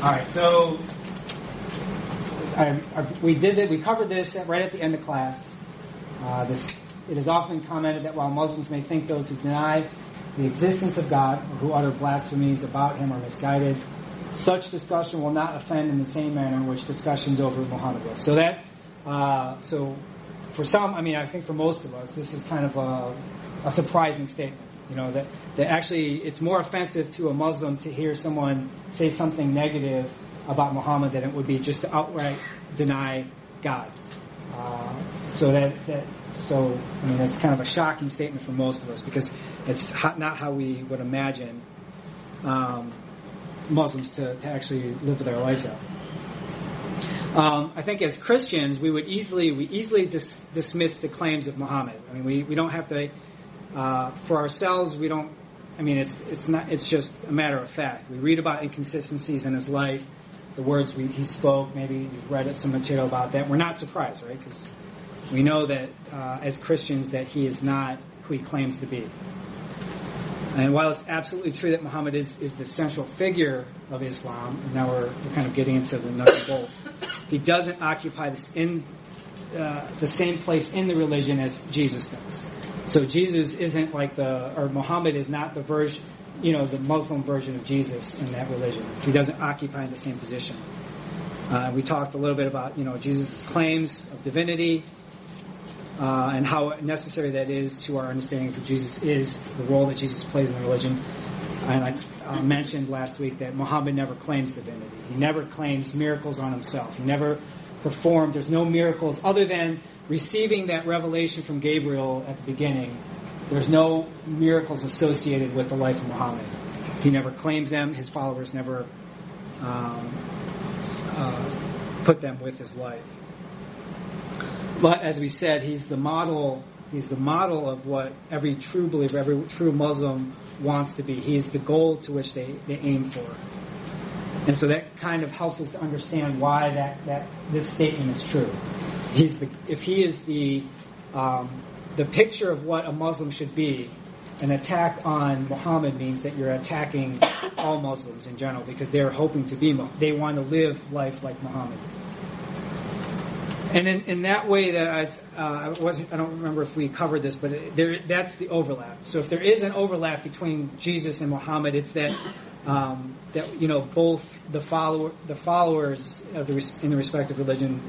All right, so I, I, we did it. We covered this right at the end of class. Uh, this, it is often commented that while Muslims may think those who deny the existence of God or who utter blasphemies about Him are misguided, such discussion will not offend in the same manner in which discussions over Muhammad will. So that, uh, so for some, I mean, I think for most of us, this is kind of a, a surprising statement. You know, that, that actually it's more offensive to a Muslim to hear someone say something negative about Muhammad than it would be just to outright deny God. Uh, so that, that, so, I mean, that's kind of a shocking statement for most of us because it's not how we would imagine um, Muslims to, to actually live their lives out. Um, I think as Christians, we would easily we easily dis- dismiss the claims of Muhammad. I mean, we, we don't have to uh, for ourselves. We don't. I mean, it's it's not. It's just a matter of fact. We read about inconsistencies in his life, the words we, he spoke. Maybe you've read some material about that. We're not surprised, right? Because we know that uh, as Christians that he is not who he claims to be. And while it's absolutely true that Muhammad is, is the central figure of Islam, and now we're, we're kind of getting into the nuts and bolts, he doesn't occupy this in, uh, the same place in the religion as Jesus does. So Jesus isn't like the, or Muhammad is not the version, you know, the Muslim version of Jesus in that religion. He doesn't occupy the same position. Uh, we talked a little bit about, you know, Jesus' claims of divinity, uh, and how necessary that is to our understanding of who Jesus is, the role that Jesus plays in the religion. And I uh, mentioned last week that Muhammad never claims divinity. He never claims miracles on himself. He never performed. There's no miracles other than receiving that revelation from Gabriel at the beginning. There's no miracles associated with the life of Muhammad. He never claims them. His followers never um, uh, put them with his life. But as we said, he's the model. He's the model of what every true believer, every true Muslim wants to be. He's the goal to which they, they aim for. And so that kind of helps us to understand why that, that this statement is true. He's the, if he is the, um, the picture of what a Muslim should be, an attack on Muhammad means that you're attacking all Muslims in general because they're hoping to be, they want to live life like Muhammad. And in, in that way, that I, uh, I wasn't, I don't remember if we covered this, but there, that's the overlap. So if there is an overlap between Jesus and Muhammad, it's that um, that you know both the follower, the followers of the in the respective religion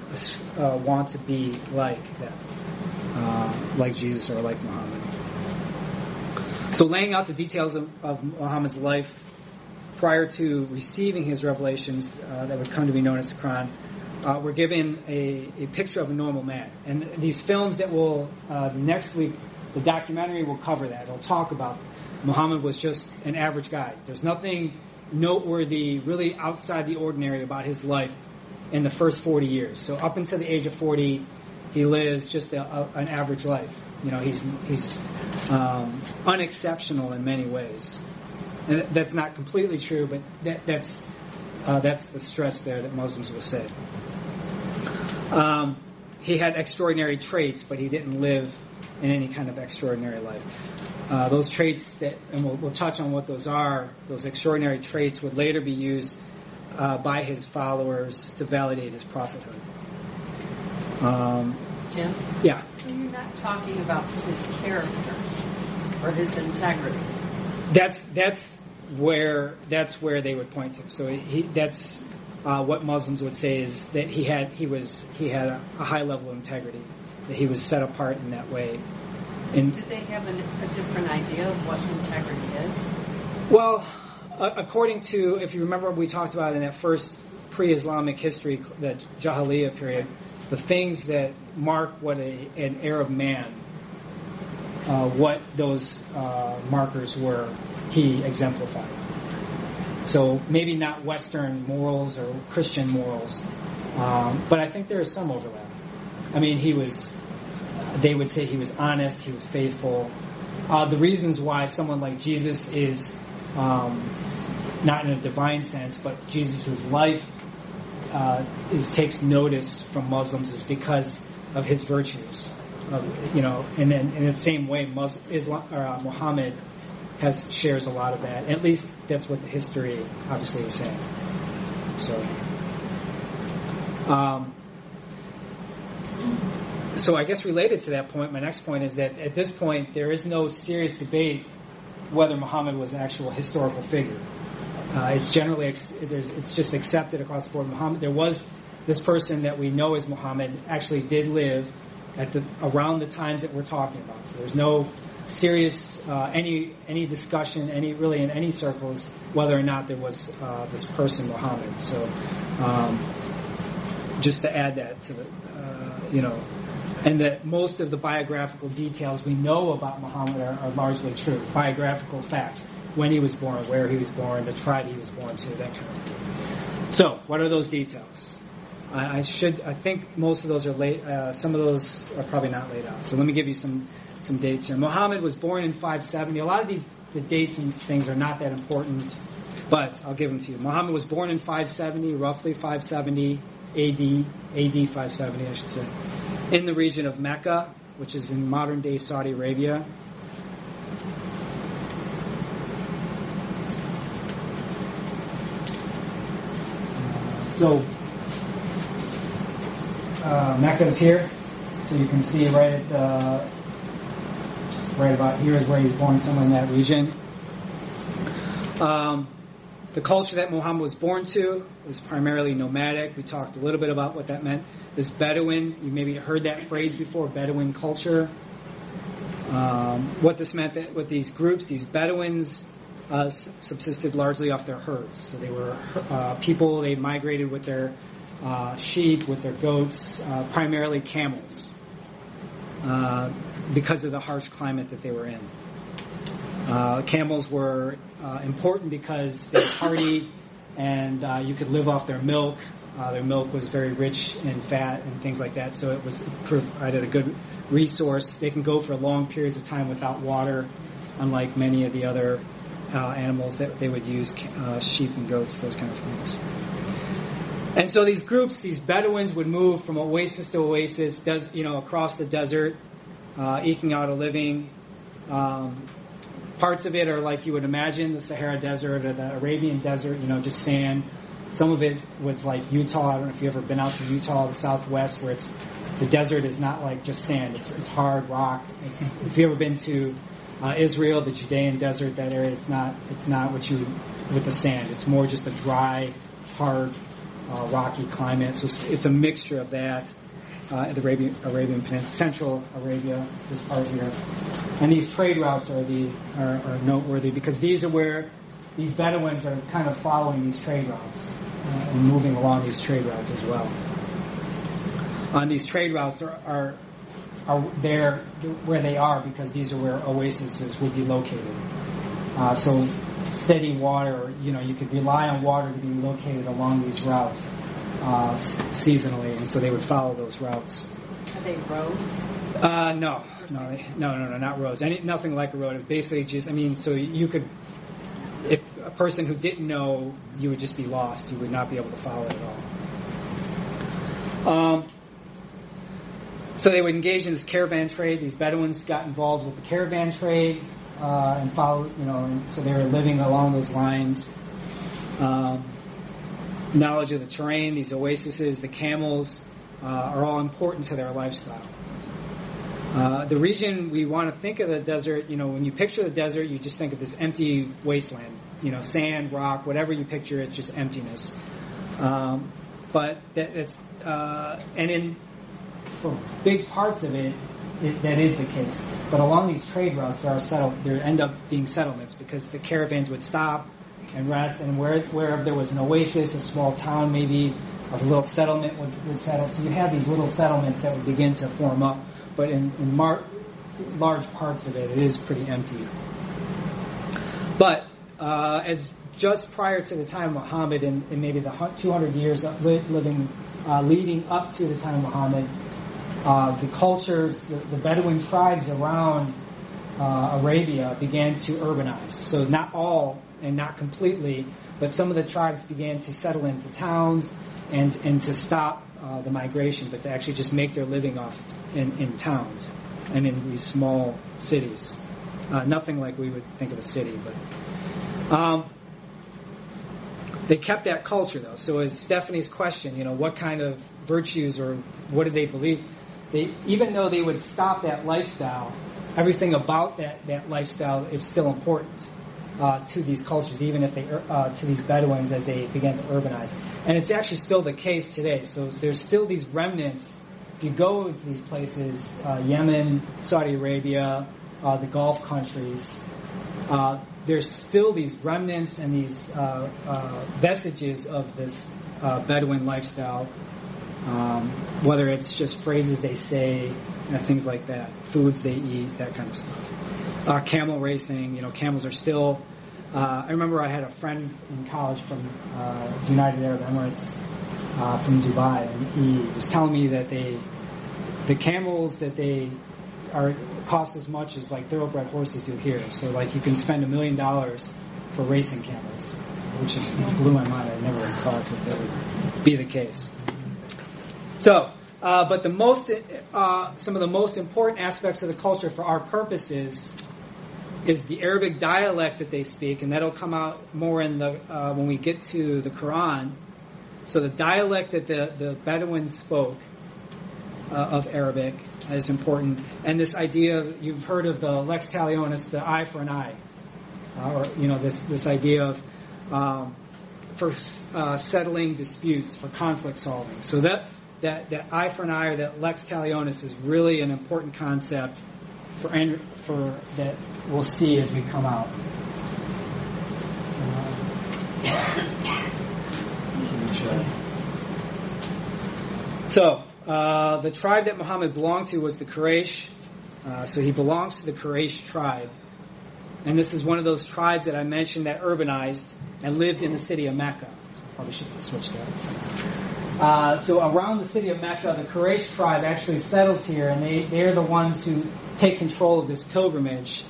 uh, want to be like that, uh, like Jesus or like Muhammad. So laying out the details of, of Muhammad's life prior to receiving his revelations uh, that would come to be known as the Quran uh, we're given a, a, picture of a normal man. And these films that will, uh, next week, the documentary will cover that. It'll talk about Muhammad was just an average guy. There's nothing noteworthy, really outside the ordinary about his life in the first 40 years. So up until the age of 40, he lives just a, a, an average life. You know, he's, he's um, unexceptional in many ways. And that's not completely true, but that, that's, uh, that's the stress there that Muslims will say. Um, he had extraordinary traits, but he didn't live in any kind of extraordinary life. Uh, those traits that, and we'll, we'll, touch on what those are, those extraordinary traits would later be used uh, by his followers to validate his prophethood. Um, Jim? Yeah. So you're not talking about his character or his integrity. That's that's where that's where they would point to. So he, that's uh, what Muslims would say is that he had he was he had a, a, high level of integrity, that he was set apart in that way. And did they have a, a different idea of what integrity is? Well, uh, according to if you remember, we talked about in that first pre-Islamic history, the Jahiliyyah period, the things that mark what a, an Arab man, uh, what those uh, markers were, he exemplified. So maybe not Western morals or Christian morals, um, but I think there is some overlap. I mean, he was, they would say he was honest, he was faithful. Uh, the reasons why someone like Jesus is, um, not in a divine sense, but Jesus' life uh, is takes notice from Muslims is because of his virtues. Of, you know, and then in the same way, Muslim, Islam, or, uh, Muhammad has shares a lot of that. At least that's what the history obviously is saying. So, um, so I guess related to that point, my next point is that at this point there is no serious debate whether Muhammad was an actual historical figure. Uh, it's generally it's just accepted across the board. Muhammad, there was this person that we know as Muhammad actually did live at the around the times that we're talking about. So there's no serious uh, any any discussion any really in any circles whether or not there was uh, this person Muhammad. So um, just to add that to the uh, you know and that most of the biographical details we know about Muhammad are, are, largely true. Biographical facts, when he was born, where he was born, the tribe he was born to, that kind of thing. So, what are those details? I, I should, I think most of those are late, uh, some of those are probably not laid out. So let me give you some, some dates here. Muhammad was born in 570. A lot of these, the dates and things are not that important, but I'll give them to you. Muhammad was born in 570, roughly 570 AD, AD 570, I should say, in the region of Mecca, which is in modern day Saudi Arabia. So, uh, Mecca is here, so you can see right at uh, right about here is where he's born, somewhere in that region. Um, the culture that Muhammad was born to was primarily nomadic. We talked a little bit about what that meant. This Bedouin, you maybe heard that phrase before, Bedouin culture. Um, what this meant that with these groups, these Bedouins uh, subsisted largely off their herds. So they were uh, people, they migrated with their uh, sheep, with their goats, uh, primarily camels, uh, because of the harsh climate that they were in. Uh, camels were uh, important because they were hardy and you could live off their milk. Their milk was very rich in fat and things like that, so it was provided a good resource. They can go for long periods of time without water, unlike many of the other animals that they would use, sheep and goats, those kind of things. And so these groups, these Bedouins would move from oasis to oasis, you know, across the desert, eking out a living. Um, Parts of it are like you would imagine the Sahara Desert or the Arabian Desert, you know, just sand. Some of it was like Utah. I don't know if you've ever been out to Utah, the Southwest, where it's the desert is not like just sand. It's, it's hard rock. It's, if you've ever been to uh, Israel, the Judean desert, that area, it's not it's not what you with the sand. It's more just a dry, hard, uh, rocky climate. So it's, a mixture of that uh, the Arabian, Arabian Peninsula, Central Arabia, this part here. And these trade routes are the are, are, noteworthy because these are where these Bedouins are kind of following these trade routes uh, and moving along these trade routes as well. On these trade routes are, are are there where they are because these are where oases will be located. Uh, so steady water, you know, you could rely on water to be located along these routes uh, seasonally, and so they would follow those routes. Are they roads? Uh, no, no, no, no, no, not roads. Any, nothing like a road. It's basically just, I mean, so you could, if a person who didn't know, you would just be lost. You would not be able to follow it at all. Um, so they would engage in this caravan trade. These Bedouins got involved with the caravan trade uh, and follow, you know, and so they were living along those lines. Um, knowledge of the terrain, these oases, the camels, uh, are all important to their lifestyle. Uh, the region we want to think of the desert, you know, when you picture the desert, you just think of this empty wasteland, you know, sand, rock, whatever you picture, it's just emptiness. Um, but that, it's uh, and in big parts of it, it, that is the case. But along these trade routes, there are settle, there end up being settlements because the caravans would stop and rest. And where, where there was an oasis, a small town maybe, a little settlement would, would settle. So you have these little settlements that would begin to form up. But in, in mar- large parts of it, it is pretty empty. But uh, as just prior to the time of Muhammad, and, in maybe the 200 years living, uh, leading up to the time of Muhammad, uh, the cultures, the, the, Bedouin tribes around uh, Arabia began to urbanize. So not all and not completely, but some of the tribes began to settle into towns and, and to stop uh, the migration, but to actually just make their living off in, in towns and in these small cities. Uh, nothing like we would think of a city, but. Um, they kept that culture though. So as Stephanie's question, you know, what kind of virtues or what did they believe? They, even though they would stop that lifestyle, everything about that, that lifestyle is still important uh, to these cultures, even if they uh, to these Bedouins as they began to urbanize. And it's actually still the case today. So there's still these remnants. If you go to these places, uh, Yemen, Saudi Arabia, uh, the Gulf countries, uh, there's still these remnants and these uh, vestiges of this Bedouin lifestyle. Um, whether it's just phrases they say, you know, things like that, foods they eat, that kind of stuff. Uh, camel racing, you know, camels are still. Uh, I remember I had a friend in college from uh, United Arab Emirates uh, from Dubai, and he was telling me that they, the camels that they are cost as much as like thoroughbred horses do here. So like you can spend a million dollars for racing camels, which blew my mind. I never thought that that would be the case. So, uh, but the most, uh, some of the most important aspects of the culture for our purposes is the Arabic dialect that they speak, and that'll come out more in the uh, when we get to the Quran. So the dialect that the, the Bedouins spoke uh, of Arabic is important, and this idea you've heard of the lex talionis, the eye for an eye, uh, or you know this this idea of um, for uh, settling disputes, for conflict solving. So that that, that eye for an eye or that lex talionis is really an important concept for, for that we'll see as we come out. So, uh, the tribe that Muhammad belonged to was the Quraysh. Uh, so he belongs to the Quraysh tribe. And this is one of those tribes that I mentioned that urbanized and lived in the city of Mecca. Probably should switch that. Uh, so around the city of Mecca, the Quraysh tribe actually settles here, and they, they're the ones who take control of this pilgrimage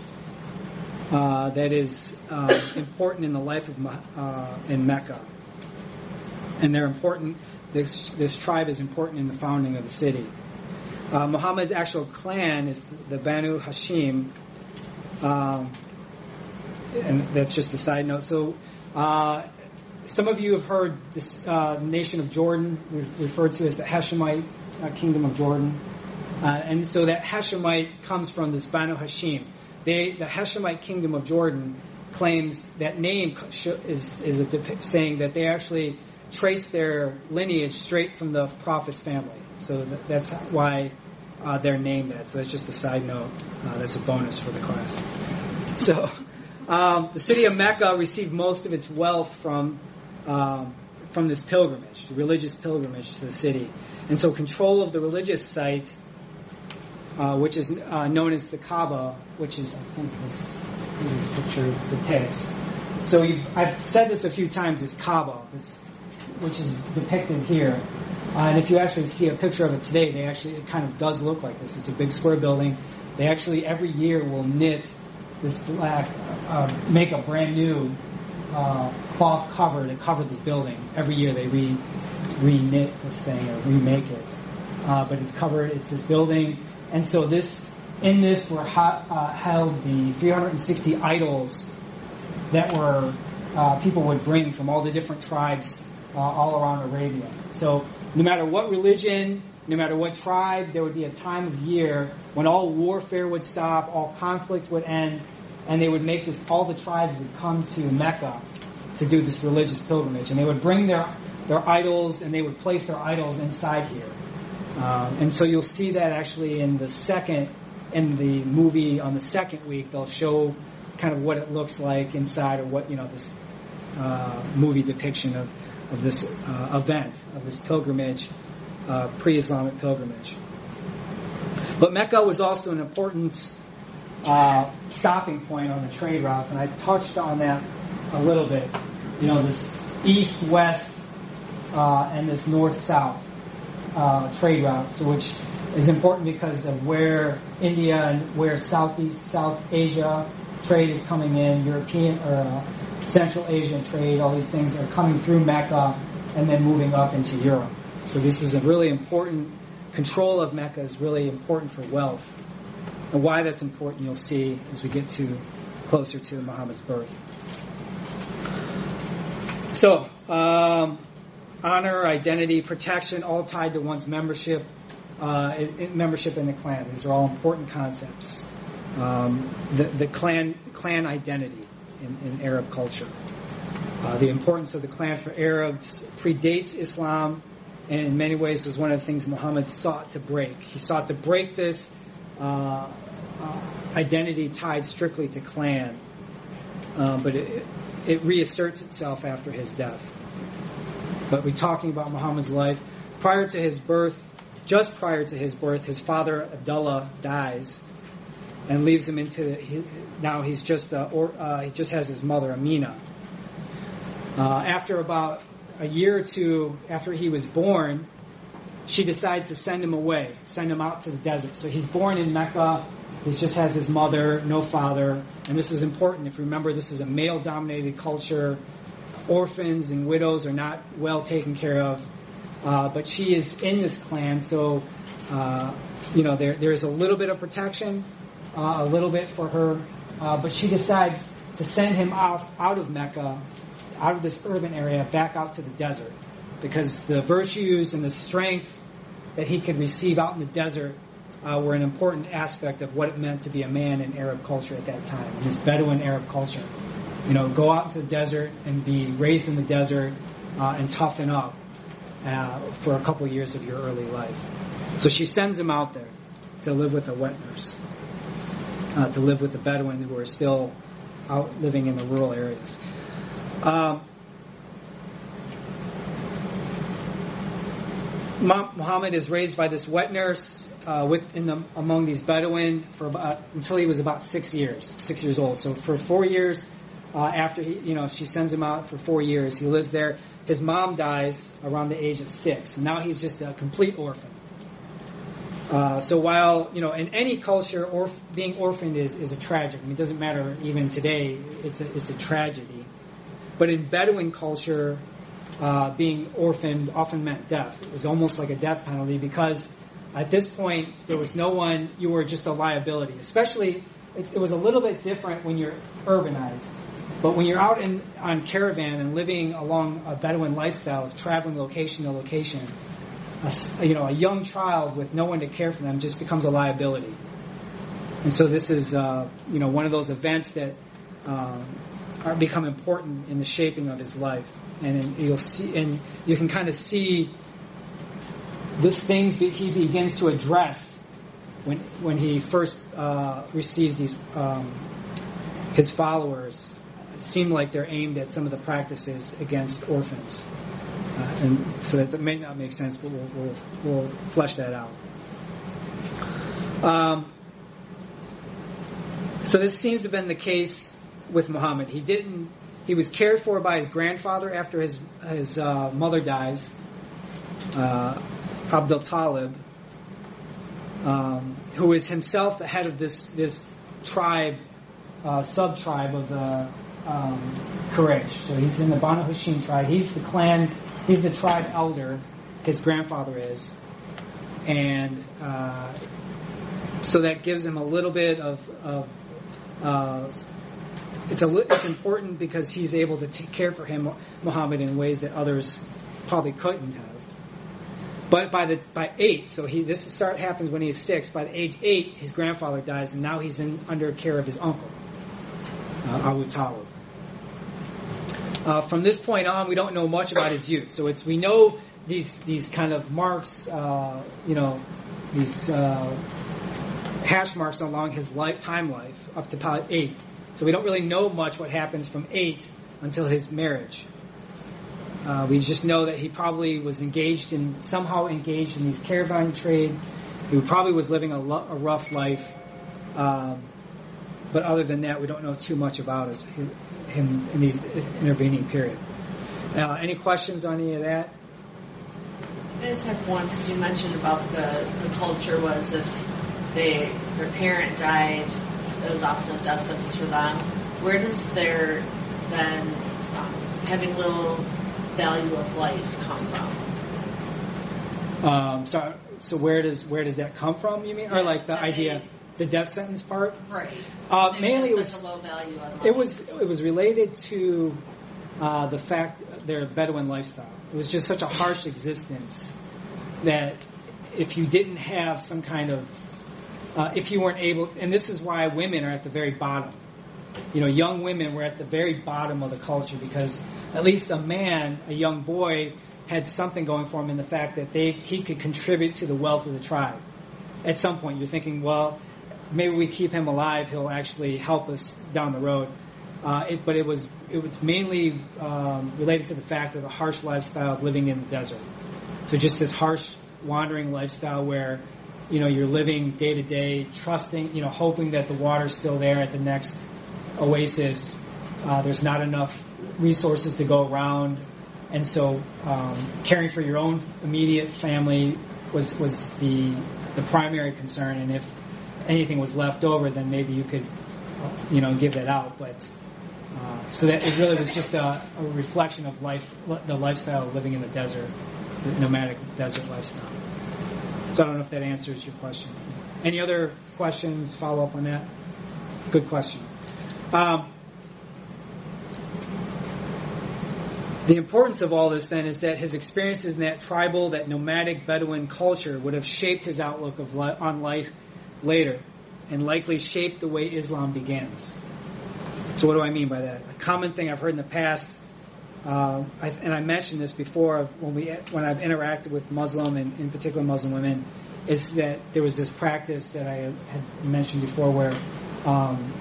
uh, that is uh, important in the life of uh, in Mecca. And they're important. This this tribe is important in the founding of the city. Uh, Muhammad's actual clan is the Banu Hashim, um, and that's just a side note. So uh, some of you have heard this uh, nation of Jordan referred to as the Hashemite uh, kingdom of Jordan. Uh, and so that Hashemite comes from this Banu Hashim. They, the Hashemite kingdom of Jordan claims that name is, is a saying that they actually trace their lineage straight from the prophet's family. So that's why uh, they're named that. So that's just a side note. Uh, that's a bonus for the class. So um, the city of Mecca received most of its wealth from um, from this pilgrimage, the religious pilgrimage to the city. And so control of the religious site, uh, which is uh, known as the Kaaba, which is, I think this, this picture depicts. So I've said this a few times, this Kaaba, this, which is depicted here. Uh, and if you actually see a picture of it today, they actually, it kind of does look like this. It's a big square building. They actually every year will knit this black, uh, make a brand new uh, cloth cover to cover this building. Every year they re re-knit this thing or remake it, uh, but it's covered. It's this building, and so this in this were ha- uh, held the 360 idols that were uh, people would bring from all the different tribes uh, all around Arabia. So no matter what religion, no matter what tribe, there would be a time of year when all warfare would stop, all conflict would end, and they would make this, all the tribes would come to Mecca to do this religious pilgrimage. And they would bring their, their idols and they would place their idols inside here. Um, and so you'll see that actually in the second, in the movie on the second week, they'll show kind of what it looks like inside or what, you know, this uh, movie depiction of, of this uh, event, of this pilgrimage, uh, pre-Islamic pilgrimage. But Mecca was also an important uh, stopping point on the trade routes, and I touched on that a little bit. You know, this east-west uh, and this north-south uh, trade routes, which is important because of where India and where Southeast South Asia trade is coming in, European or uh, Central Asian trade, all these things are coming through Mecca and then moving up into Europe. So this is a really important control of Mecca is really important for wealth. And why that's important you'll see as we get to closer to Muhammad's birth. So, um, honor, identity, protection, all tied to one's membership, uh, in- membership in the clan. These are all important concepts. Um, the, the clan clan identity in, in Arab culture. Uh, the importance of the clan for Arabs predates Islam, and in many ways was one of the things Muhammad sought to break. He sought to break this uh, uh, identity tied strictly to clan, uh, but it, it reasserts itself after his death. But we're talking about Muhammad's life. Prior to his birth, just prior to his birth, his father Abdullah dies and leaves him into he, now he's just or, uh, he just has his mother Amina. Uh, after about a year or two after he was born, she decides to send him away, send him out to the desert. So he's born in Mecca. He just has his mother, no father, and this is important. If you remember, this is a male-dominated culture. Orphans and widows are not well taken care of. Uh, but she is in this clan, so uh, you know there there is a little bit of protection, uh, a little bit for her, uh, but she decides to send him off out of Mecca, out of this urban area, back out to the desert, because the virtues and the strength that he could receive out in the desert uh, were an important aspect of what it meant to be a man in Arab culture at that time, in this Bedouin Arab culture. You know, go out into the desert and be raised in the desert uh, and toughen up uh, for a couple years of your early life. So she sends him out there to live with a wet nurse, uh, to live with the Bedouin who are still out living in the rural areas. Um, Muhammad is raised by this wet nurse uh, the, among these Bedouin for about until he was about six years, six years old. So for four years uh, after he, you know, she sends him out for four years. He lives there. His mom dies around the age of six. So now he's just a complete orphan. Uh, so while you know in any culture, orf- being orphaned is, is a tragedy. I mean, it doesn't matter even today. It's a it's a tragedy. But in Bedouin culture, uh, being orphaned often meant death. It was almost like a death penalty because at this point there was no one. You were just a liability. Especially, it, it was a little bit different when you're urbanized. But when you're out in, on caravan and living along a Bedouin lifestyle of traveling location to location, a, you know, a young child with no one to care for them just becomes a liability. And so this is, uh, you know, one of those events that um, are become important in the shaping of his life. And in, you'll see, and you can kind of see this things he begins to address when when he first uh, receives these um, his followers seem like they're aimed at some of the practices against orphans. Uh, and so that, that, may not make sense, but we'll, we'll, we'll flesh that out. Um, so this seems to have been the case with Muhammad. He didn't. He was cared for by his grandfather after his his uh, mother dies, uh, Abdul Talib, um, who is himself the head of this this tribe, uh, sub tribe of the um, Quraysh. So he's in the Banu Hashim tribe. He's the clan, he's the tribe elder, his grandfather is. And uh, so that gives him a little bit of, of uh, it's, a, it's important because he's able to take care for him, Muhammad, in ways that others probably couldn't have. But by the by eight, so he this start happens when he's six. By the age eight, his grandfather dies, and now he's in under care of his uncle, uh, Abu Talib. Uh, from this point on, we don't know much about his youth. So it's we know these these kind of marks, uh, you know, these uh, hash marks along his lifetime life up to about eight. So we don't really know much what happens from eight until his marriage. Uh, we just know that he probably was engaged in somehow engaged in these caravan trade. He probably was living a, lo- a rough life. Um, but other than that, we don't know too much about his, him in these intervening period. Now, any questions on any of that? I just have one because you mentioned about the, the culture was if they their parent died, it was often a death sentence for them. Where does their then um, having little value of life come from? Um, so, so where does where does that come from? You mean, or like the idea? the death sentence part. Right. Uh, mainly, it was low value. It was it was related to uh, the fact their Bedouin lifestyle. It was just such a harsh existence that if you didn't have some kind of, uh, if you weren't able, and this is why women are at the very bottom. You know, young women were at the very bottom of the culture because at least a man, a young boy, had something going for him in the fact that they he could contribute to the wealth of the tribe. At some point, you're thinking, well, maybe we keep him alive, he'll actually help us down the road. Uh, it, but it was it was mainly um, related to the fact of the harsh lifestyle of living in the desert. So just this harsh wandering lifestyle where you know you're living day to day, trusting, you know, hoping that the water's still there at the next oasis. Uh, there's not enough resources to go around, and so um, caring for your own immediate family was was the the primary concern. And if anything was left over, then maybe you could, you know, give it out. But uh, so that it really was just a, a, reflection of life, the lifestyle of living in the desert, the nomadic desert lifestyle. So I don't know if that answers your question. Any other questions? Follow up on that. Good question. Um, the importance of all this then is that his experiences in that tribal, that nomadic Bedouin culture would have shaped his outlook of li- on life later and likely shaped the way Islam begins. So what do I mean by that? A common thing I've heard in the past, uh, I, and I mentioned this before when we when I've interacted with Muslim and in particular Muslim women, is that there was this practice that I had mentioned before where um,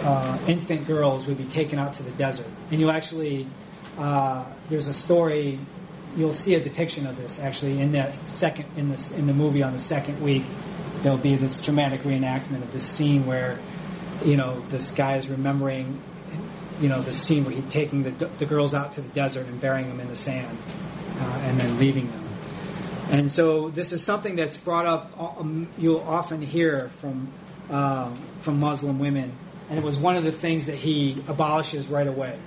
uh, infant girls would be taken out to the desert, and you actually uh, there's a story. You'll see a depiction of this actually in that second in this in the movie on the second week there'll be this dramatic reenactment of this scene where, you know, this guy is remembering, you know, the scene where he's taking the, the girls out to the desert and burying them in the sand, uh, and then leaving them. And so this is something that's brought up. Um, you'll often hear from um, from Muslim women, and it was one of the things that he abolishes right away.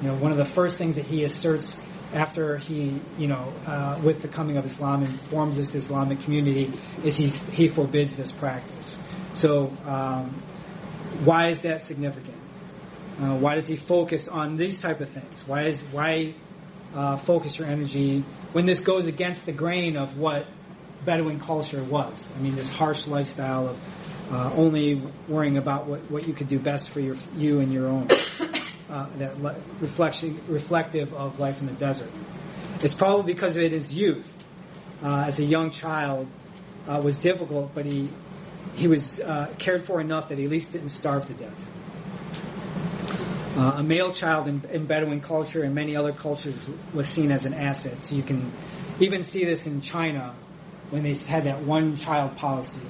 You know, one of the first things that he asserts after he, you know, uh, with the coming of Islam and forms this Islamic community, is he he forbids this practice. So, um, why is that significant? Uh, why does he focus on these type of things? Why is why uh, focus your energy when this goes against the grain of what Bedouin culture was? I mean, this harsh lifestyle of uh, only worrying about what, what you could do best for your you and your own uh, that le- reflection, reflective of life in the desert. It's probably because of his youth. Uh, as a young child, was difficult, but he he was cared for enough that he at least didn't starve to death. Uh, a male child in, in Bedouin culture and many other cultures was seen as an asset. So you can even see this in China when they had that one child policy.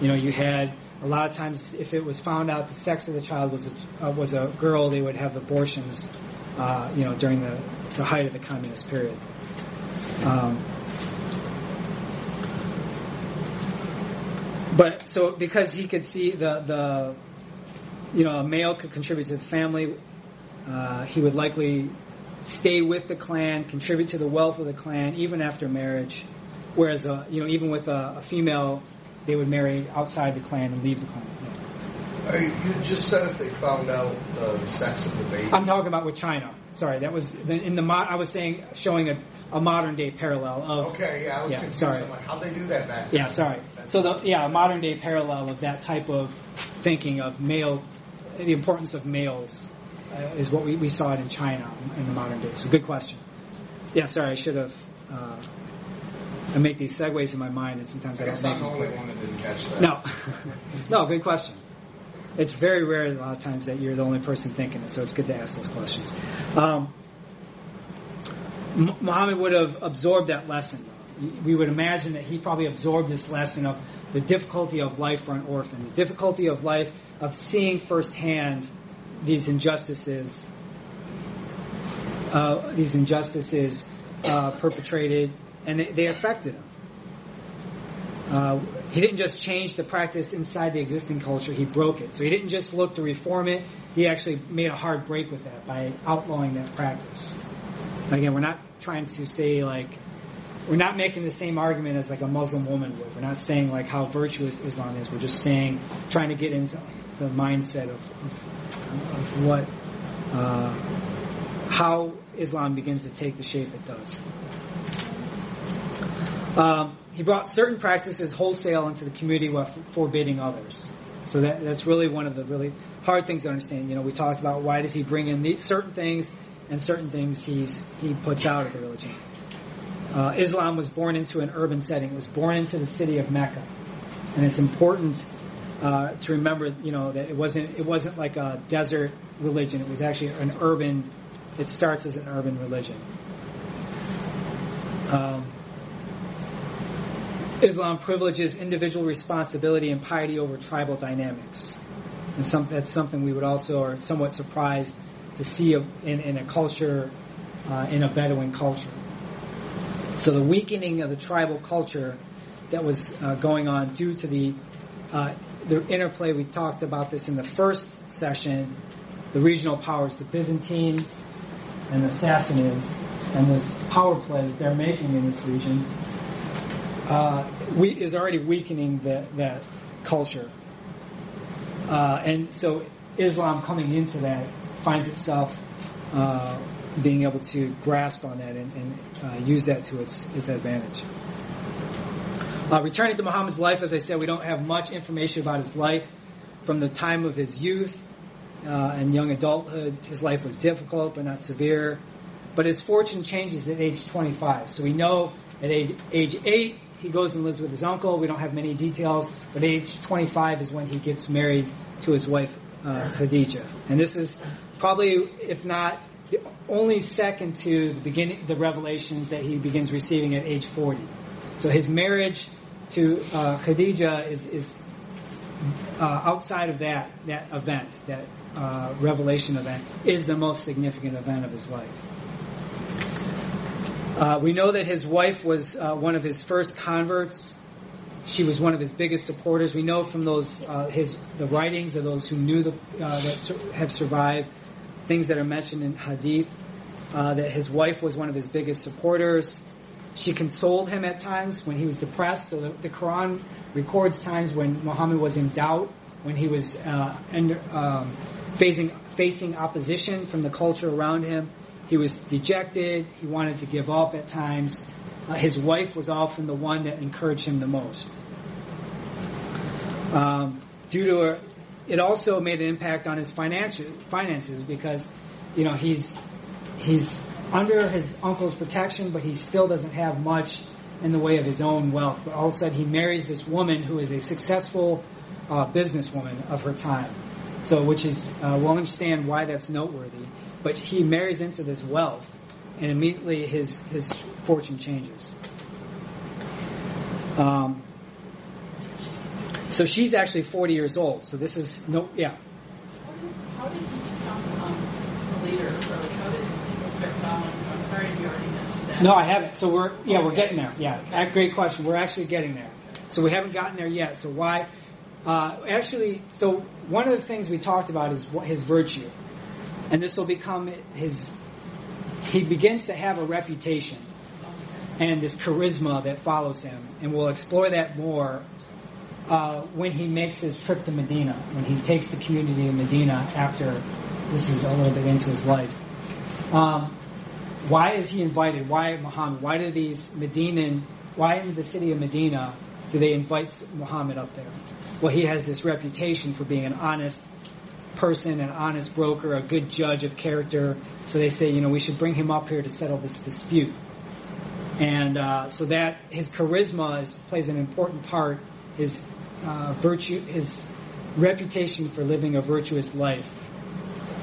You know, you had a lot of times, if it was found out the sex of the child was a, uh, was a girl, they would have abortions, uh, you know, during the, the height of the communist period. Um, but so because he could see the the you know a male could contribute to the family, uh, he would likely stay with the clan, contribute to the wealth of the clan even after marriage. Whereas, uh, you know, even with a, a female they would marry outside the clan and leave the clan. You just said if they found out uh, the sex of the baby. I'm talking about with China. Sorry, that was in the. Mod I was saying showing a, a modern day parallel of. Okay, yeah, I was yeah, confused. Sorry, like, how'd they do that back? Yeah, sorry. So the yeah, a modern day parallel of that type of thinking of male, the importance of males, uh, is what we, we saw it in China in the modern day. So good question. Yeah, sorry, I should have. Uh, I make these segues in my mind, and sometimes I, I don't I'm the only one that didn't catch that. No, no, good question. It's very rare a lot of times that you're the only person thinking it, so it's good to ask those questions. Um, Muhammad would have absorbed that lesson. We would imagine that he probably absorbed this lesson of the difficulty of life for an orphan, the difficulty of life of seeing firsthand these injustices, uh, these injustices uh, perpetrated and they, they affected him. Uh, he didn't just change the practice inside the existing culture, he broke it. So he didn't just look to reform it, he actually made a hard break with that by outlawing that practice. again, we're not trying to say like, we're not making the same argument as like a Muslim woman would. We're not saying like how virtuous Islam is. We're just saying, trying to get into the mindset of, of, of what uh, how Islam begins to take the shape it does. Um, he brought certain practices wholesale into the community while forbidding others. So that, that's really one of the really hard things to understand. You know, we talked about why does he bring in these certain things and certain things he's, he puts out of the religion. Uh, Islam was born into an urban setting. It was born into the city of Mecca, and it's important uh, to remember, you know, that it wasn't it wasn't like a desert religion. It was actually an urban. It starts as an urban religion. Um, Islam privileges individual responsibility and piety over tribal dynamics, and some, that's something we would also are somewhat surprised to see in, in a culture, uh, in a Bedouin culture. So the weakening of the tribal culture that was uh, going on due to the uh, the interplay. We talked about this in the first session. The regional powers, the Byzantines and the Sassanids, and this power play that they're making in this region, uh, we, is already weakening that that culture. Uh, and so Islam coming into that finds itself uh, being able to grasp on that and, and uh, use that to its, its advantage. Uh, returning to Muhammad's life, as I said, we don't have much information about his life from the time of his youth uh, and young adulthood. His life was difficult, but not severe. But his fortune changes at age 25. So we know at age, age 8, he goes and lives with his uncle. We don't have many details, but age 25 is when he gets married to his wife, uh, Khadijah. And this is probably, if not only second to the beginning, the revelations that he begins receiving at age 40. So his marriage to uh, Khadijah is, is uh, outside of that that event, that uh, revelation event, is the most significant event of his life. Uh, we know that his wife was uh, one of his first converts. She was one of his biggest supporters. We know from those uh, his the writings of those who knew the, that sur- have survived things that are mentioned in Hadith, uh, that his wife was one of his biggest supporters. She consoled him at times when he was depressed. So the, the Quran records times when Muhammad was in doubt, when he was uh, under, um, facing facing opposition from the culture around him. He was dejected. He wanted to give up at times. Uh, his wife was often the one that encouraged him the most. Um, due to her, it also made an impact on his financial finances because, you know, he's he's under his uncle's protection, but he still doesn't have much in the way of his own wealth. But all of a sudden, he marries this woman who is a successful uh, businesswoman of her time. So, which is uh, we'll understand why that's noteworthy. But he marries into this wealth, and immediately his his fortune changes. Um, so she's actually 40 years old. So this is no, yeah. How did, he become um, a leader? Or how did I'm sorry if you already mentioned that. No, I haven't. So we're yeah, we're getting there. Yeah, great question. We're actually getting there. So we haven't gotten there yet. So why? Uh, actually, so one of the things we talked about is what his virtue, and this will become his. He begins to have a reputation and this charisma that follows him, and we'll explore that more uh, when he makes his trip to Medina, when he takes the community of Medina after this is a little bit into his life. Um, why is he invited? Why Muhammad? Why do these Medinan, why in the city of Medina do they invite Muhammad up there? Well, he has this reputation for being an honest person, an honest broker, a good judge of character. So they say, you know, we should bring him up here to settle this dispute. And uh, so that his charisma is, plays an important part. His uh, virtue, his reputation for living a virtuous life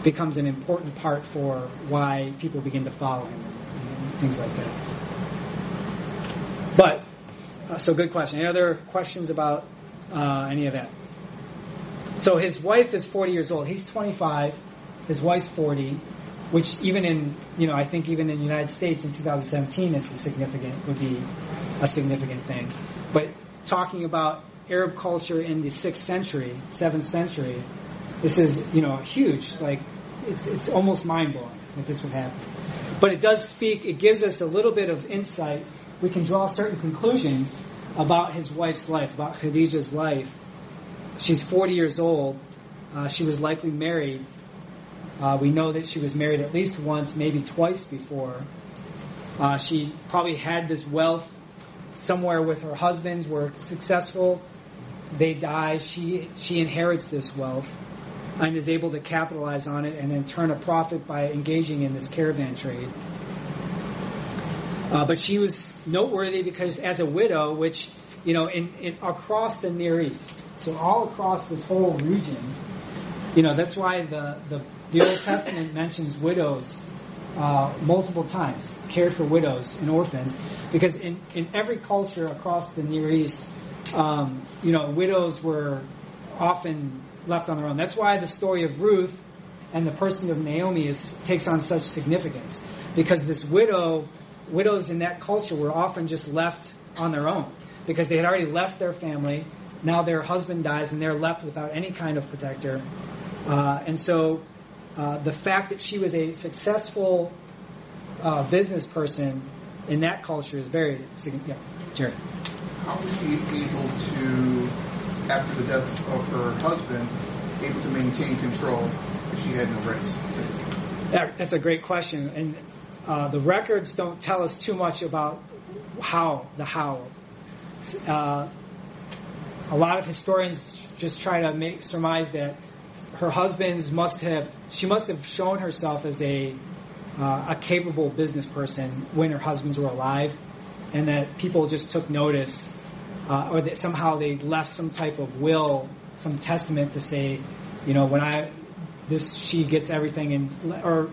becomes an important part for why people begin to follow him and things like that. But, uh, so good question. Any other questions about uh, any of that? So his wife is 40 years old. He's 25. His wife's 40, which even in, you know, I think even in the United States in 2017 is a significant, would be a significant thing. But talking about Arab culture in the sixth century, seventh century, this is you know huge. Like it's it's almost mind blowing that this would happen. But it does speak. It gives us a little bit of insight. We can draw certain conclusions about his wife's life, about Khadijah's life. She's 40 years old. Uh, she was likely married Uh, we know that she was married at least once, maybe twice before. Uh, she probably had this wealth somewhere with her husbands, were successful. They die. She she inherits this wealth and is able to capitalize on it and then turn a profit by engaging in this caravan trade. Uh, but she was noteworthy because as a widow, which you know, in, in across the Near East, so all across this whole region, you know, that's why the the, the Old Testament mentions widows uh, multiple times, cared for widows and orphans, because in, in every culture across the Near East, um, you know, widows were often left on their own. That's why the story of Ruth and the person of Naomi is, takes on such significance, because this widow, widows in that culture were often just left on their own, because they had already left their family. Now their husband dies and they're left without any kind of protector. Uh, and so uh, the fact that she was a successful uh, business person in that culture is very significant. Yeah, Jerry. How was she able to, after the death of her husband, able to maintain control if she had no rights? That, that's a great question, and uh, the records don't tell us too much about how the how. Uh, a lot of historians just try to make surmise that her husband's must have she must have shown herself as a uh, a capable business person when her husbands were alive, and that people just took notice, uh, or that somehow they left some type of will, some testament to say, you know, when I this she gets everything, and or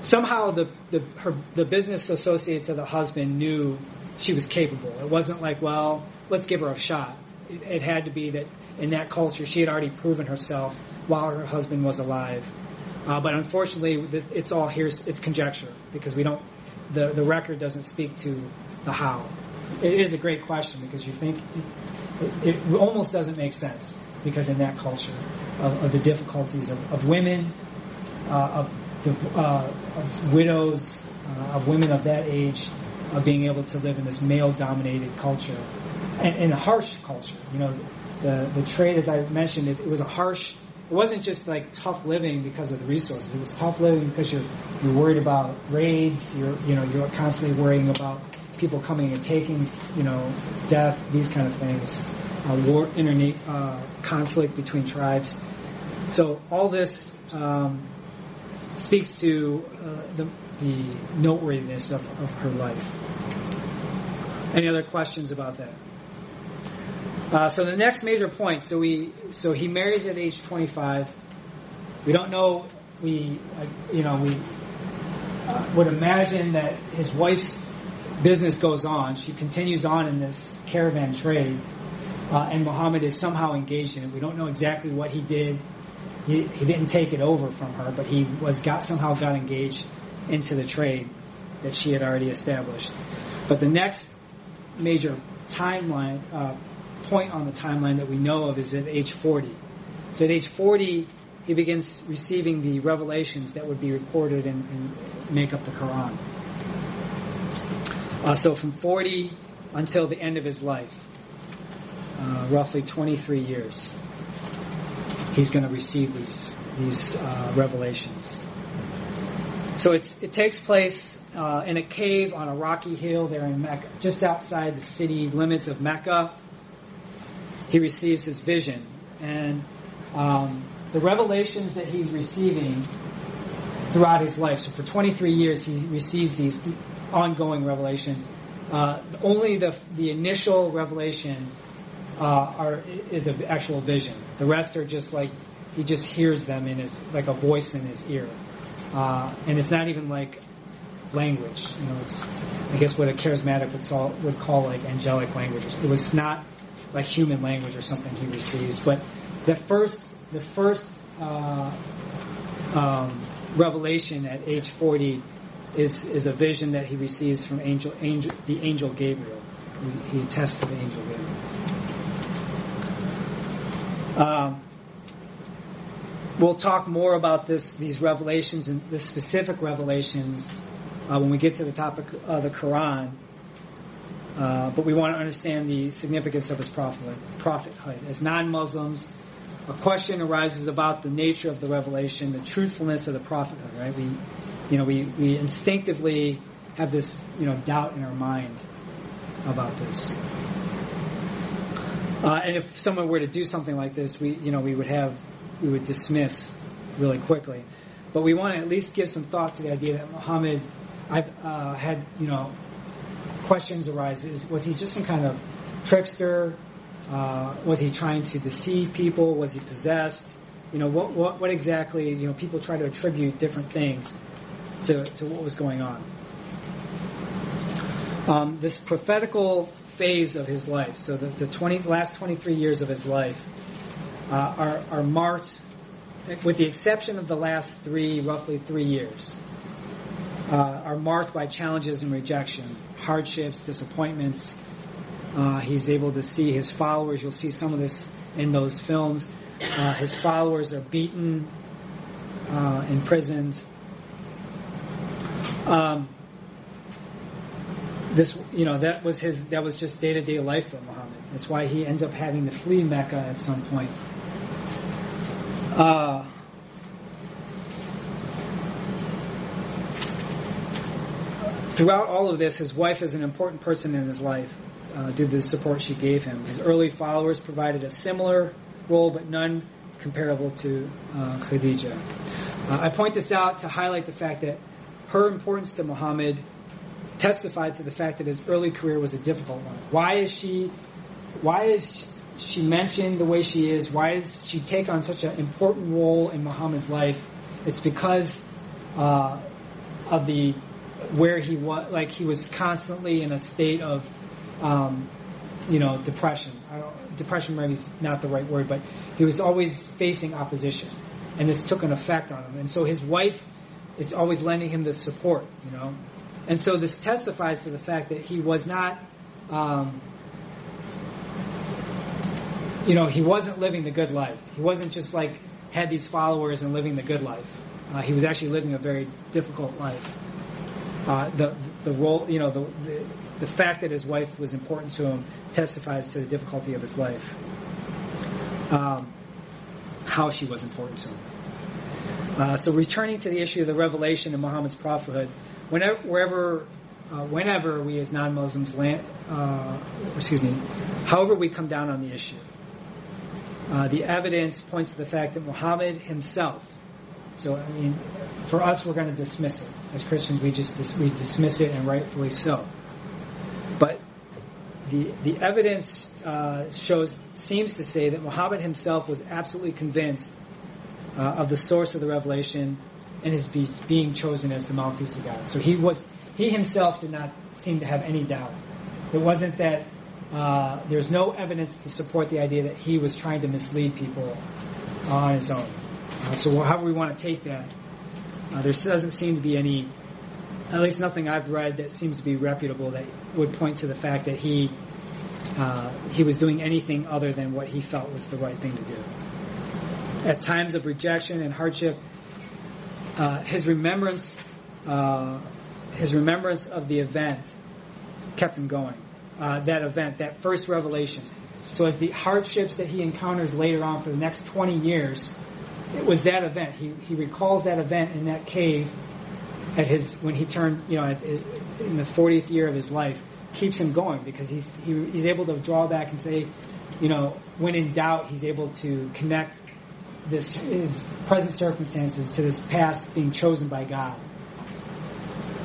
somehow the the her the business associates of the husband knew she was capable. It wasn't like, well, let's give her a shot. It, it had to be that in that culture she had already proven herself while her husband was alive. Uh, but unfortunately, it's all here. It's conjecture because we don't. The the record doesn't speak to the how. It is a great question because you think it, it almost doesn't make sense because in that culture of, of the difficulties of, of women, uh, of, uh, of widows, uh, of women of that age, of being able to live in this male-dominated culture and, and a harsh culture. You know, the the trade, as I mentioned, it, it was a harsh it wasn't just like tough living because of the resources. It was tough living because you're you're worried about raids. You're you know you're constantly worrying about people coming and taking you know death, these kind of things, uh, war, internet uh, conflict between tribes. So all this um, speaks to uh, the the noteworthiness of, of her life. Any other questions about that? Uh, so the next major point. So we, so he marries at age 25. We don't know. We, uh, you know, we uh, would imagine that his wife's business goes on. She continues on in this caravan trade, uh, and Muhammad is somehow engaged in it. We don't know exactly what he did. He, he didn't take it over from her, but he was got somehow got engaged into the trade that she had already established. But the next major timeline uh, point on the timeline that we know of is at age 40. So at age 40, he begins receiving the revelations that would be recorded and, and make up the Quran. Uh, so from 40 until the end of his life, uh, roughly 23 years, he's going to receive these these uh, revelations. So it takes place uh, in a cave on a rocky hill there in Mecca, just outside the city limits of Mecca he receives his vision. And um, the revelations that he's receiving throughout his life. So for 23 years, he receives these ongoing revelation. Uh, only the the initial revelation uh, are is an actual vision. The rest are just like he just hears them in his like a voice in his ear, uh, and it's not even like language. You know, it's I guess what a charismatic would call, would call like angelic language. It was not like human language or something he receives. But the first, the first uh, um, revelation at age 40 is is a vision that he receives from angel, angel the angel Gabriel. He, attests to the angel Gabriel. Um, we'll talk more about this, these revelations and the specific revelations uh, when we get to the topic of the Quran. Uh, but we want to understand the significance of his prophethood. prophethood. As non-Muslims, a question arises about the nature of the revelation, the truthfulness of the prophethood, right? We, you know, we, we instinctively have this, you know, doubt in our mind about this. Uh, and if someone were to do something like this, we, you know, we would have, we would dismiss really quickly. But we want to at least give some thought to the idea that Muhammad, I've uh, had, you know, questions arise. Is, was he just some kind of trickster? Uh, was he trying to deceive people? Was he possessed? You know, what, what, what exactly, you know, people try to attribute different things to, to what was going on. Um, this prophetical phase of his life, so the, the 20, last 23 years of his life, uh, are, are marked, with the exception of the last three, roughly three years, uh, are marked by challenges and rejection, hardships, disappointments. Uh, he's able to see his followers. You'll see some of this in those films. Uh, his followers are beaten, uh, imprisoned. Um, this, you know, that was his, that was just day to day life for Muhammad. That's why he ends up having to flee Mecca at some point. Uh, throughout all of this, his wife is an important person in his life uh, due to the support she gave him. His early followers provided a similar role, but none comparable to uh, Khadija. Uh, I point this out to highlight the fact that her importance to Muhammad testified to the fact that his early career was a difficult one. Why is she? Why is she mentioned the way she is? Why does she take on such an important role in Muhammad's life? It's because uh, of the where he was, like he was constantly in a state of, um, you know, depression. depression maybe is not the right word, but he was always facing opposition, and this took an effect on him. And so his wife is always lending him the support, you know. And so this testifies to the fact that he was not, um, you know, he wasn't living the good life. He wasn't just like had these followers and living the good life. Uh, he was actually living a very difficult life. Uh, the the role, you know, the, the, the fact that his wife was important to him testifies to the difficulty of his life. Um, how she was important to him. Uh, so returning to the issue of the revelation in Muhammad's prophethood, whenever, wherever, uh, whenever we as non-Muslims land, uh, excuse me, however we come down on the issue, uh, the evidence points to the fact that Muhammad himself. So I mean, for us, we're going to dismiss it as Christians. We just we dismiss it, and rightfully so. But the the evidence uh, shows seems to say that Muhammad himself was absolutely convinced uh, of the source of the revelation and his be, being chosen as the mouthpiece of God. So he was he himself did not seem to have any doubt. It wasn't that uh, there's no evidence to support the idea that he was trying to mislead people on his own. Uh, so however we want to take that, uh, there doesn't seem to be any, at least nothing I've read that seems to be reputable that would point to the fact that he uh, he was doing anything other than what he felt was the right thing to do. At times of rejection and hardship, uh, his remembrance, uh, his remembrance of the event kept him going. Uh, that event, that first revelation. So as the hardships that he encounters later on for the next 20 years, it was that event. He, he recalls that event in that cave at his, when he turned, you know, his, in the 40th year of his life, keeps him going because he's, he, he's able to draw back and say, you know, when in doubt, he's able to connect this his present circumstances to this past being chosen by God.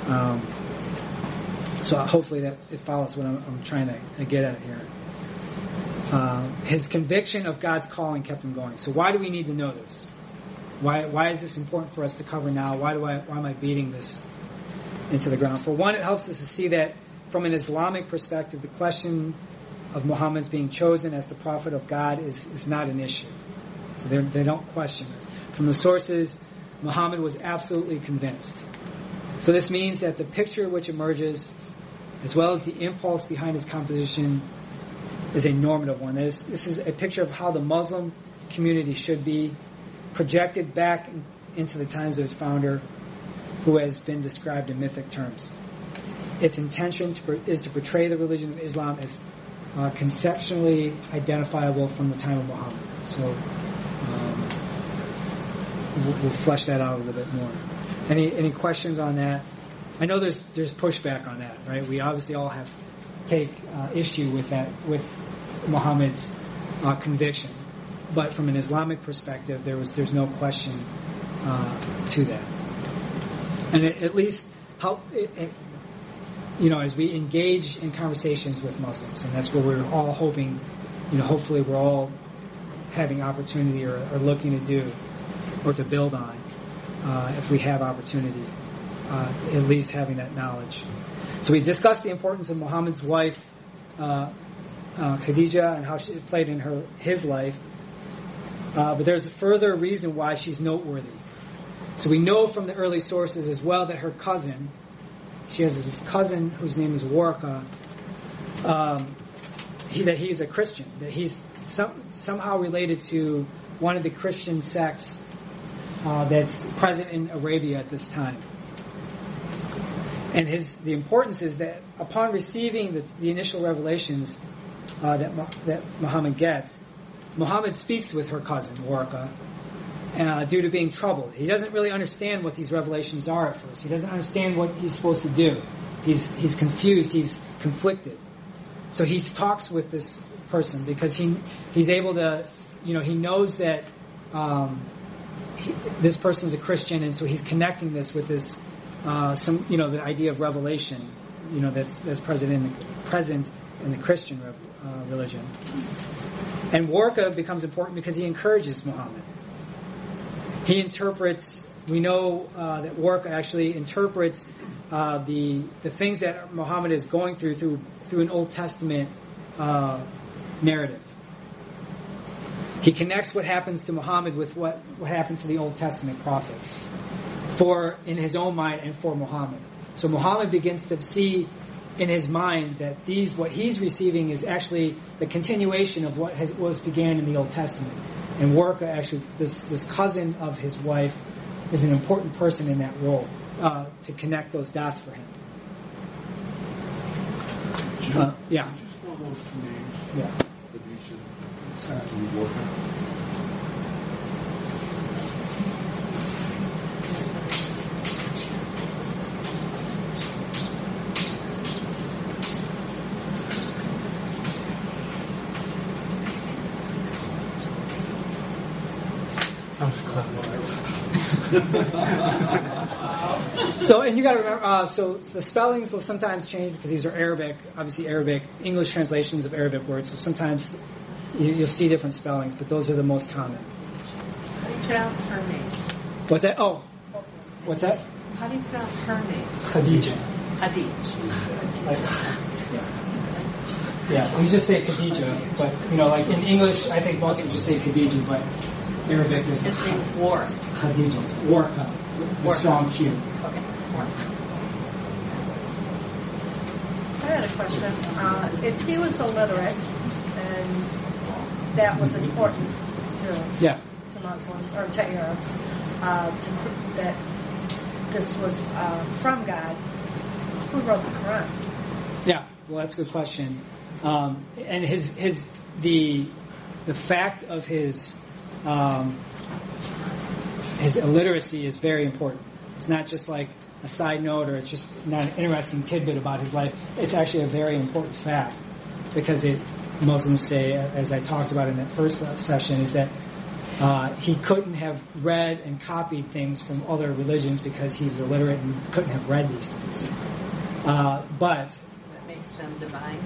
Um, so hopefully that it follows what I'm, I'm trying to get at here. Uh, his conviction of God's calling kept him going. So why do we need to know this? Why why is this important for us to cover now? Why do I why am I beating this into the ground? For one, it helps us to see that from an Islamic perspective, the question of Muhammad's being chosen as the prophet of God is, is not an issue. So they don't question this. From the sources, Muhammad was absolutely convinced. So this means that the picture which emerges, as well as the impulse behind his composition, is a normative one. This, is a picture of how the Muslim community should be, projected back into the times of its founder, who has been described in mythic terms. Its intention to, is to portray the religion of Islam as uh, conceptually identifiable from the time of Muhammad. So um, we'll, we'll flesh that out a little bit more. Any any questions on that? I know there's there's pushback on that, right? We obviously all have take uh, issue with that with Muhammad's uh, conviction, but from an Islamic perspective, there was there's no question uh, to that, and it, at least how. It, it, you know, as we engage in conversations with Muslims, and that's what we're all hoping, you know, hopefully we're all having opportunity or, or looking to do or to build on uh, if we have opportunity, uh, at least having that knowledge. So we discussed the importance of Muhammad's wife, uh, uh Khadija, and how she played in her his life. Uh, but there's a further reason why she's noteworthy. So we know from the early sources as well that her cousin, she has this cousin whose name is Warqa, um, he, that he's a Christian, that he's some, somehow related to one of the Christian sects uh, that's present in Arabia at this time. And his the importance is that upon receiving the, the initial revelations uh, that that Muhammad gets, Muhammad speaks with her cousin Warqa, uh, due to being troubled. He doesn't really understand what these revelations are at first. He doesn't understand what he's supposed to do. He's he's confused. He's conflicted. So he talks with this person because he he's able to, you know, he knows that um, he, this a Christian, and so he's connecting this with this uh, some you know the idea of revelation, you know that's that's present in the, present in the Christian uh, religion. And Warqa becomes important because he encourages Muhammad. He interprets. We know uh, that Warqa actually interprets uh, the the things that Muhammad is going through through through an Old Testament uh, narrative. He connects what happens to Muhammad with what, what happened to the Old Testament prophets for in his own mind and for Muhammad. So Muhammad begins to see in his mind that these what he's receiving is actually the continuation of what has, was began in the Old Testament. And Warqa actually this this cousin of his wife is an important person in that role uh, to connect those dots for him. Uh, yeah. Yeah. so, and you got to remember, uh, so the spellings will sometimes change because these are Arabic, obviously Arabic, English translations of Arabic words. So sometimes you, will see different spellings, but those are the most common. How do you pronounce her name? What's that? Oh, what's that? How do you pronounce her name? Khadija. Khadija. Like, yeah. yeah, you just say Khadija, but you know, like in English, I think most people just say Khadija, but Arabic is. His name's War. Khadija. Warqa. The strong Q. Okay. I had a question. Uh, if he was illiterate, and that was important to yeah. to Muslims or to Arabs, uh, to prove that this was uh, from God, who wrote the Quran? Yeah, well, that's a good question. Um, and his his the the fact of his um, his illiteracy is very important. It's not just like a side note or it's just not an interesting tidbit about his life. It's actually a very important fact because it Muslims say, as I talked about in that first session, is that uh, he couldn't have read and copied things from other religions because he was illiterate and couldn't have read these things. Uh, but that makes them divine.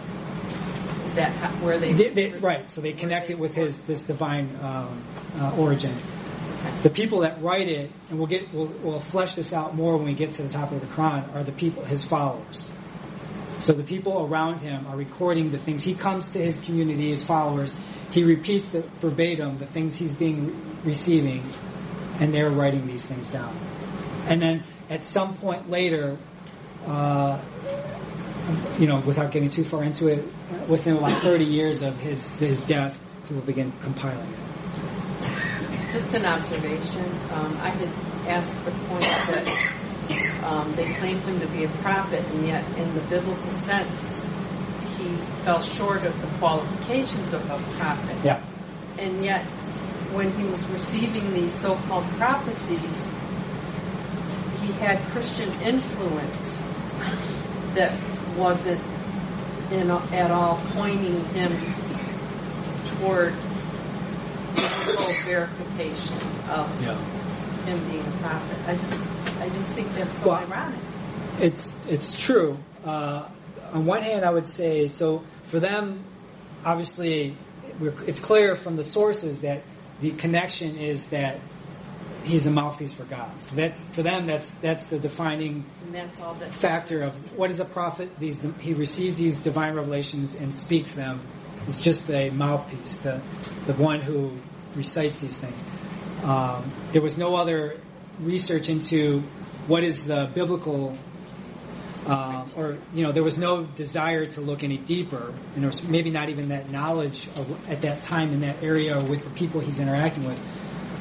Is that how, where they, they, they, right? So they connect it with his this divine um, uh, origin. The people that write it, and we'll get we'll, we'll flesh this out more when we get to the top of the Quran, are the people his followers. So the people around him are recording the things. He comes to his community, his followers. He repeats the, verbatim the things he's being receiving, and they're writing these things down. And then at some point later, uh, you know, without getting too far into it, within like 30 years of his his death, people begin compiling it. Just an observation. Um, I had asked the point that um, they claimed him to be a prophet, and yet, in the biblical sense, he fell short of the qualifications of a prophet. Yeah. and yet when he was receiving these so-called prophecies, he had Christian influence that wasn't in, at all pointing him toward biblical verification of Yeah. Him being a prophet. I just, I just think that's so Well, ironic. It's it's true. Uh, on one hand, I would say so for them. Obviously, we're, it's clear from the sources that the connection is that he's a mouthpiece for God. So that's for them. That's that's the defining And that's all that factor of what is a prophet. These he receives these divine revelations and speaks them. It's just a mouthpiece, the the one who recites these things. Um, there was no other research into what is the biblical, uh, or you know, there was no desire to look any deeper, and there was maybe not even that knowledge of at that time in that area with the people he's interacting with.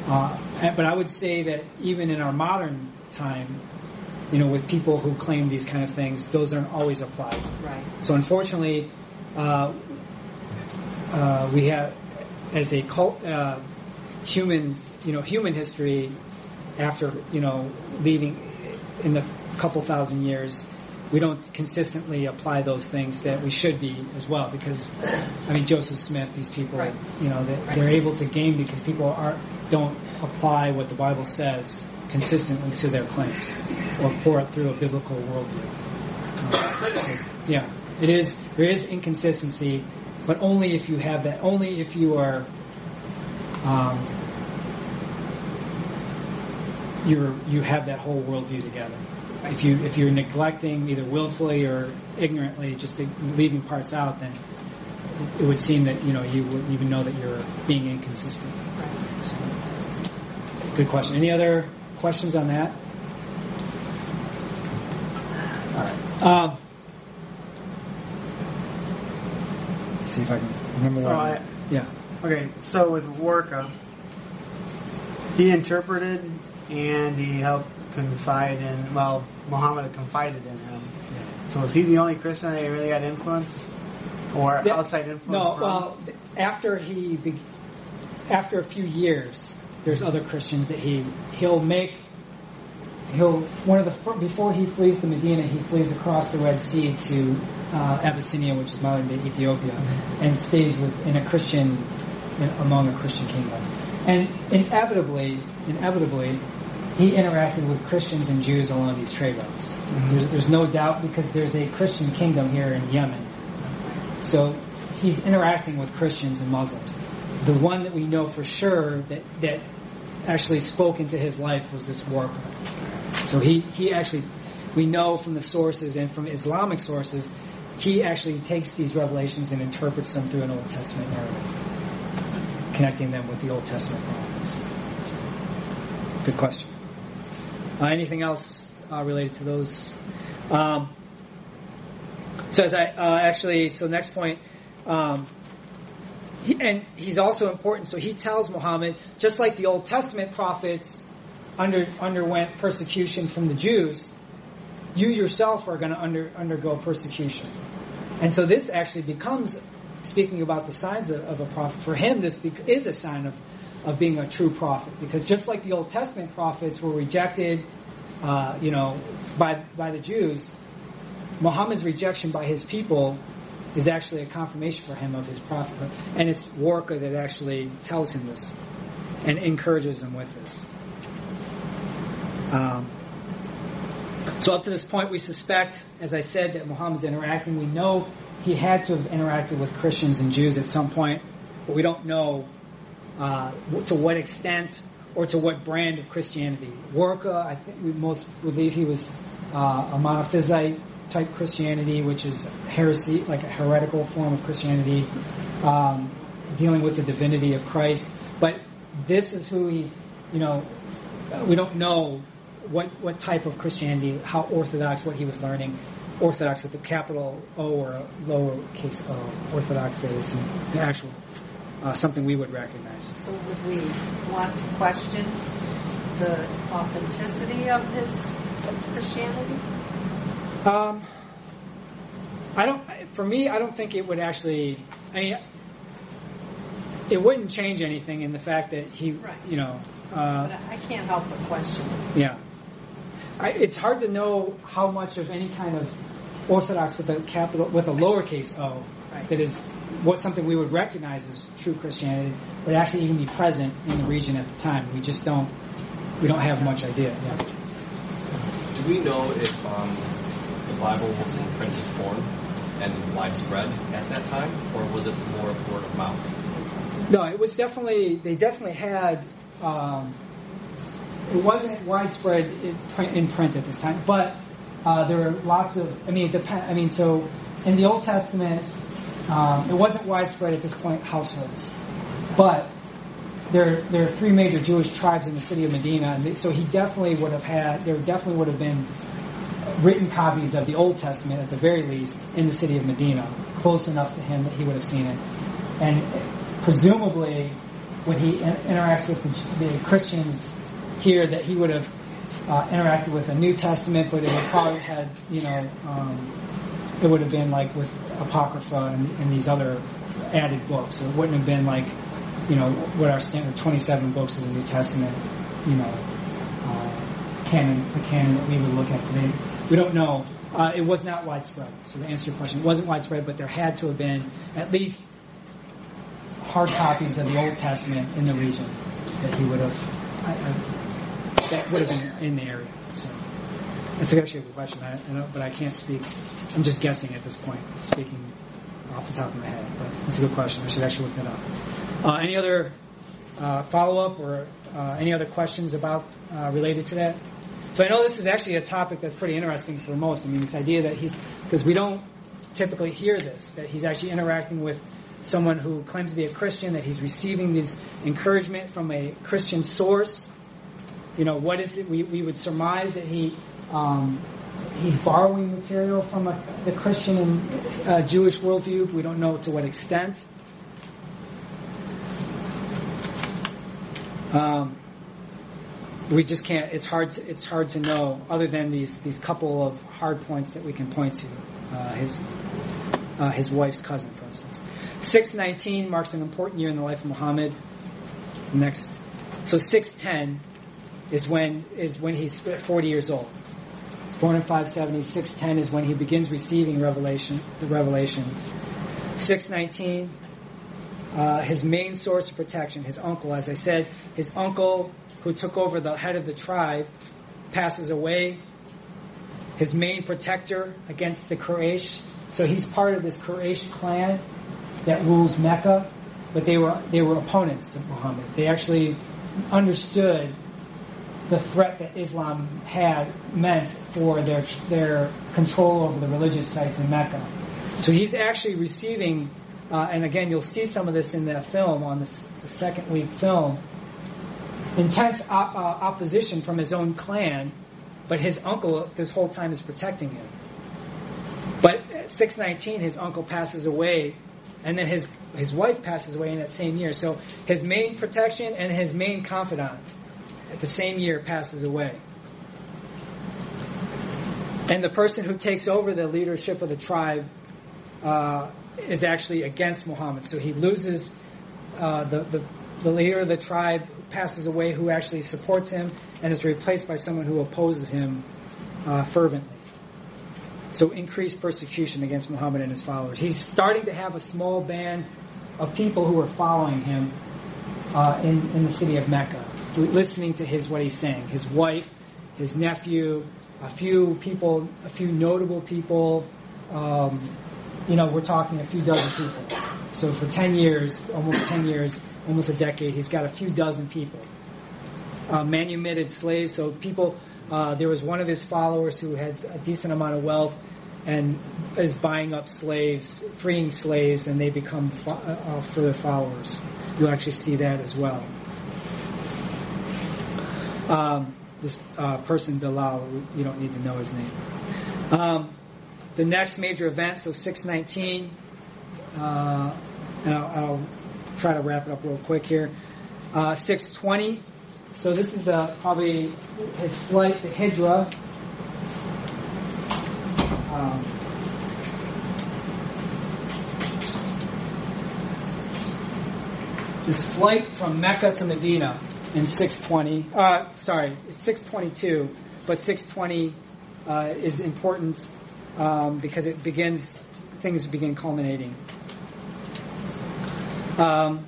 Uh, but I would say that even in our modern time, you know, with people who claim these kind of things, those aren't always applied. right. So unfortunately, uh, uh, we have, as a cult, uh, human, you know, human history, after you know leaving in the couple thousand years, we don't consistently apply those things that we should be as well. Because I mean, Joseph Smith, these people, Right. you know, they, they're able to gain because people are don't apply what the Bible says consistently to their claims or pour it through a biblical worldview. Uh, so, yeah, it is. There is inconsistency, but only if you have that. Only if you are. Um, you're you have that whole worldview together. If you if you're neglecting either willfully or ignorantly, just leaving parts out, then it would seem that you know you wouldn't even know that you're being inconsistent. So, good question. Any other questions on that? All right. Um, let's see if I can remember. What Oh, I- I- yeah. Okay, so with Warqa, he interpreted and he helped confide in, well, Muhammad confided in him. So was he the only Christian that he really got influence? Or Yeah. outside influence No, from? well, after he, be- after a few years, there's other Christians that he he'll make. He'll one of the before he flees to Medina, he flees across the Red Sea to uh, Abyssinia, which is modern day Ethiopia, and stays within a Christian in, among a Christian kingdom. And inevitably, inevitably, he interacted with Christians and Jews along these trade routes. There's, there's no doubt because there's a Christian kingdom here in Yemen. So he's interacting with Christians and Muslims. The one that we know for sure that, that actually spoke into his life was this Warqa. So he, he actually, we know from the sources and from Islamic sources, he actually takes these revelations and interprets them through an Old Testament narrative, connecting them with the Old Testament prophets. So, good question. Uh, anything else uh, related to those? Um, so as I uh, actually, so next point, um, he, and he's also important. So he tells Muhammad, just like the Old Testament prophets under, underwent persecution from the Jews, you yourself are going to under, undergo persecution. And so this actually becomes, speaking about the signs of, of a prophet, for him this is a sign of, of being a true prophet. Because just like the Old Testament prophets were rejected, uh, you know, by, by the Jews, Muhammad's rejection by his people is actually a confirmation for him of his prophethood. And it's Warqa that actually tells him this and encourages him with this. Um, so up to this point, we suspect, as I said, that Muhammad's interacting. We know he had to have interacted with Christians and Jews at some point, but we don't know uh, to what extent or to what brand of Christianity. Warqa, I think we most believe he was uh, a monophysite type Christianity, which is heresy, like a heretical form of Christianity, um, dealing with the divinity of Christ. But this is who he's, you know, we don't know what what type of Christianity, how orthodox, what he was learning. Orthodox with a capital O or a lowercase o. Orthodox that is the actual uh, something we would recognize. So would we want to question the authenticity of his Christianity? Um, I don't. For me, I don't think it would actually. I mean, it wouldn't change anything in the fact that he, Right. you know, uh, But I I can't help but question it. yeah. I, it's hard to know how much of any kind of Orthodox with a capital with a lowercase o Right. that is what something we would recognize as true Christianity would actually even be present in the region at the time. We just don't we don't have much idea. Yeah. Do we know if um, the Bible was in printed form and widespread at that time, or was it more of word of mouth? No, it was definitely they definitely had. Um, it wasn't widespread in print, in print at this time, but uh, there were lots of. I mean, it depend. I mean, so in the Old Testament, um, it wasn't widespread at this point households, but there there are three major Jewish tribes in the city of Medina, so he definitely would have had. There definitely would have been written copies of the Old Testament at the very least in the city of Medina, close enough to him that he would have seen it. And presumably, when he interacts with the Christians here, that he would have uh, interacted with a New Testament, but it would probably had, you know, um, it would have been like with Apocrypha and, and these other added books. So it wouldn't have been like, you know, what our standard 27 books of the New Testament, you know, uh, canon, the canon that we would look at today. We don't know. Uh, it was not widespread. So to answer your question, it wasn't widespread, but there had to have been at least hard copies of the Old Testament in the region that he would have, I, I, that would have been in the area. So that's actually a good question, I, I know, but I can't speak. I'm just guessing at this point, speaking off the top of my head. But it's a good question. I should actually look that up. Uh, any other uh, follow up or uh, any other questions about uh, related to that? So I know this is actually a topic that's pretty interesting for most. I mean, this idea that he's because we don't typically hear this that he's actually interacting with someone who claims to be a Christian, that he's receiving this encouragement from a Christian source. You know, what is it? We, we would surmise that he um, he's borrowing material from a, the Christian and uh, Jewish worldview. We don't know to what extent. Um, we just can't. It's hard. To, it's hard to know, other than these these couple of hard points that we can point to. Uh, his uh, his wife's cousin, for instance. Six nineteen marks an important year in the life of Muhammad. Next, so six ten is when is when he's forty years old. He's born in five seventy. Six ten is when he begins receiving revelation. The revelation. Six nineteen. Uh, his main source of protection, his uncle, as I said, his uncle who took over the head of the tribe passes away. His main protector against the Quraysh. So he's part of this Quraysh clan that rules Mecca, but they were they were opponents to Muhammad. They actually understood the threat that Islam had meant for their their control over the religious sites in Mecca. So he's actually receiving, uh, and again, you'll see some of this in the film on this, the second week film. Intense op- uh, opposition from his own clan, but his uncle this whole time is protecting him. But at 619, his uncle passes away, and then his his wife passes away in that same year. So his main protection and his main confidant at the same year passes away. And the person who takes over the leadership of the tribe uh, is actually against Muhammad. So he loses uh, the, the the leader of the tribe passes away, who actually supports him, and is replaced by someone who opposes him uh, fervently. So increased persecution against Muhammad and his followers. He's starting to have a small band of people who are following him uh, in in the city of Mecca, listening to his what he's saying. His wife, his nephew, a few people, a few notable people. Um, you know, we're talking a few dozen people. So for 10 years, almost 10 years, almost a decade, he's got a few dozen people. Uh, manumitted slaves, so people, uh, there was one of his followers who had a decent amount of wealth and is buying up slaves, freeing slaves, and they become fo- uh, further followers. You'll actually see that as well. Um, this uh, person, Bilal, you don't need to know his name. Um, the next major event, so 619, uh, and I'll, I'll, try to wrap it up real quick here. Uh, 620, so this is the probably his flight, the Hijra. Um, this flight from Mecca to Medina in 620. Uh, sorry, it's 622, but 620 uh, is important um, because it begins things begin culminating. Um,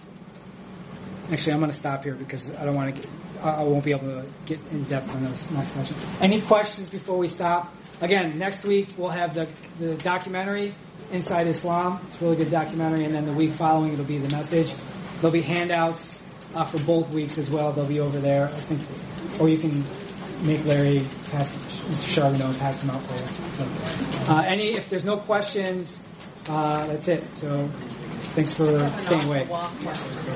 actually, I'm going to stop here because I don't want to. I won't be able to get in depth on this next session. Any questions before we stop? Again, next week we'll have the the documentary Inside Islam. It's a really good documentary, and then the week following it'll be the message. There'll be handouts uh, for both weeks as well. They'll be over there, I think, or you can make Larry pass Mr. Charbonneau pass them out for you. So, uh, any if there's no questions, uh, that's it. So, thanks for staying. Walk.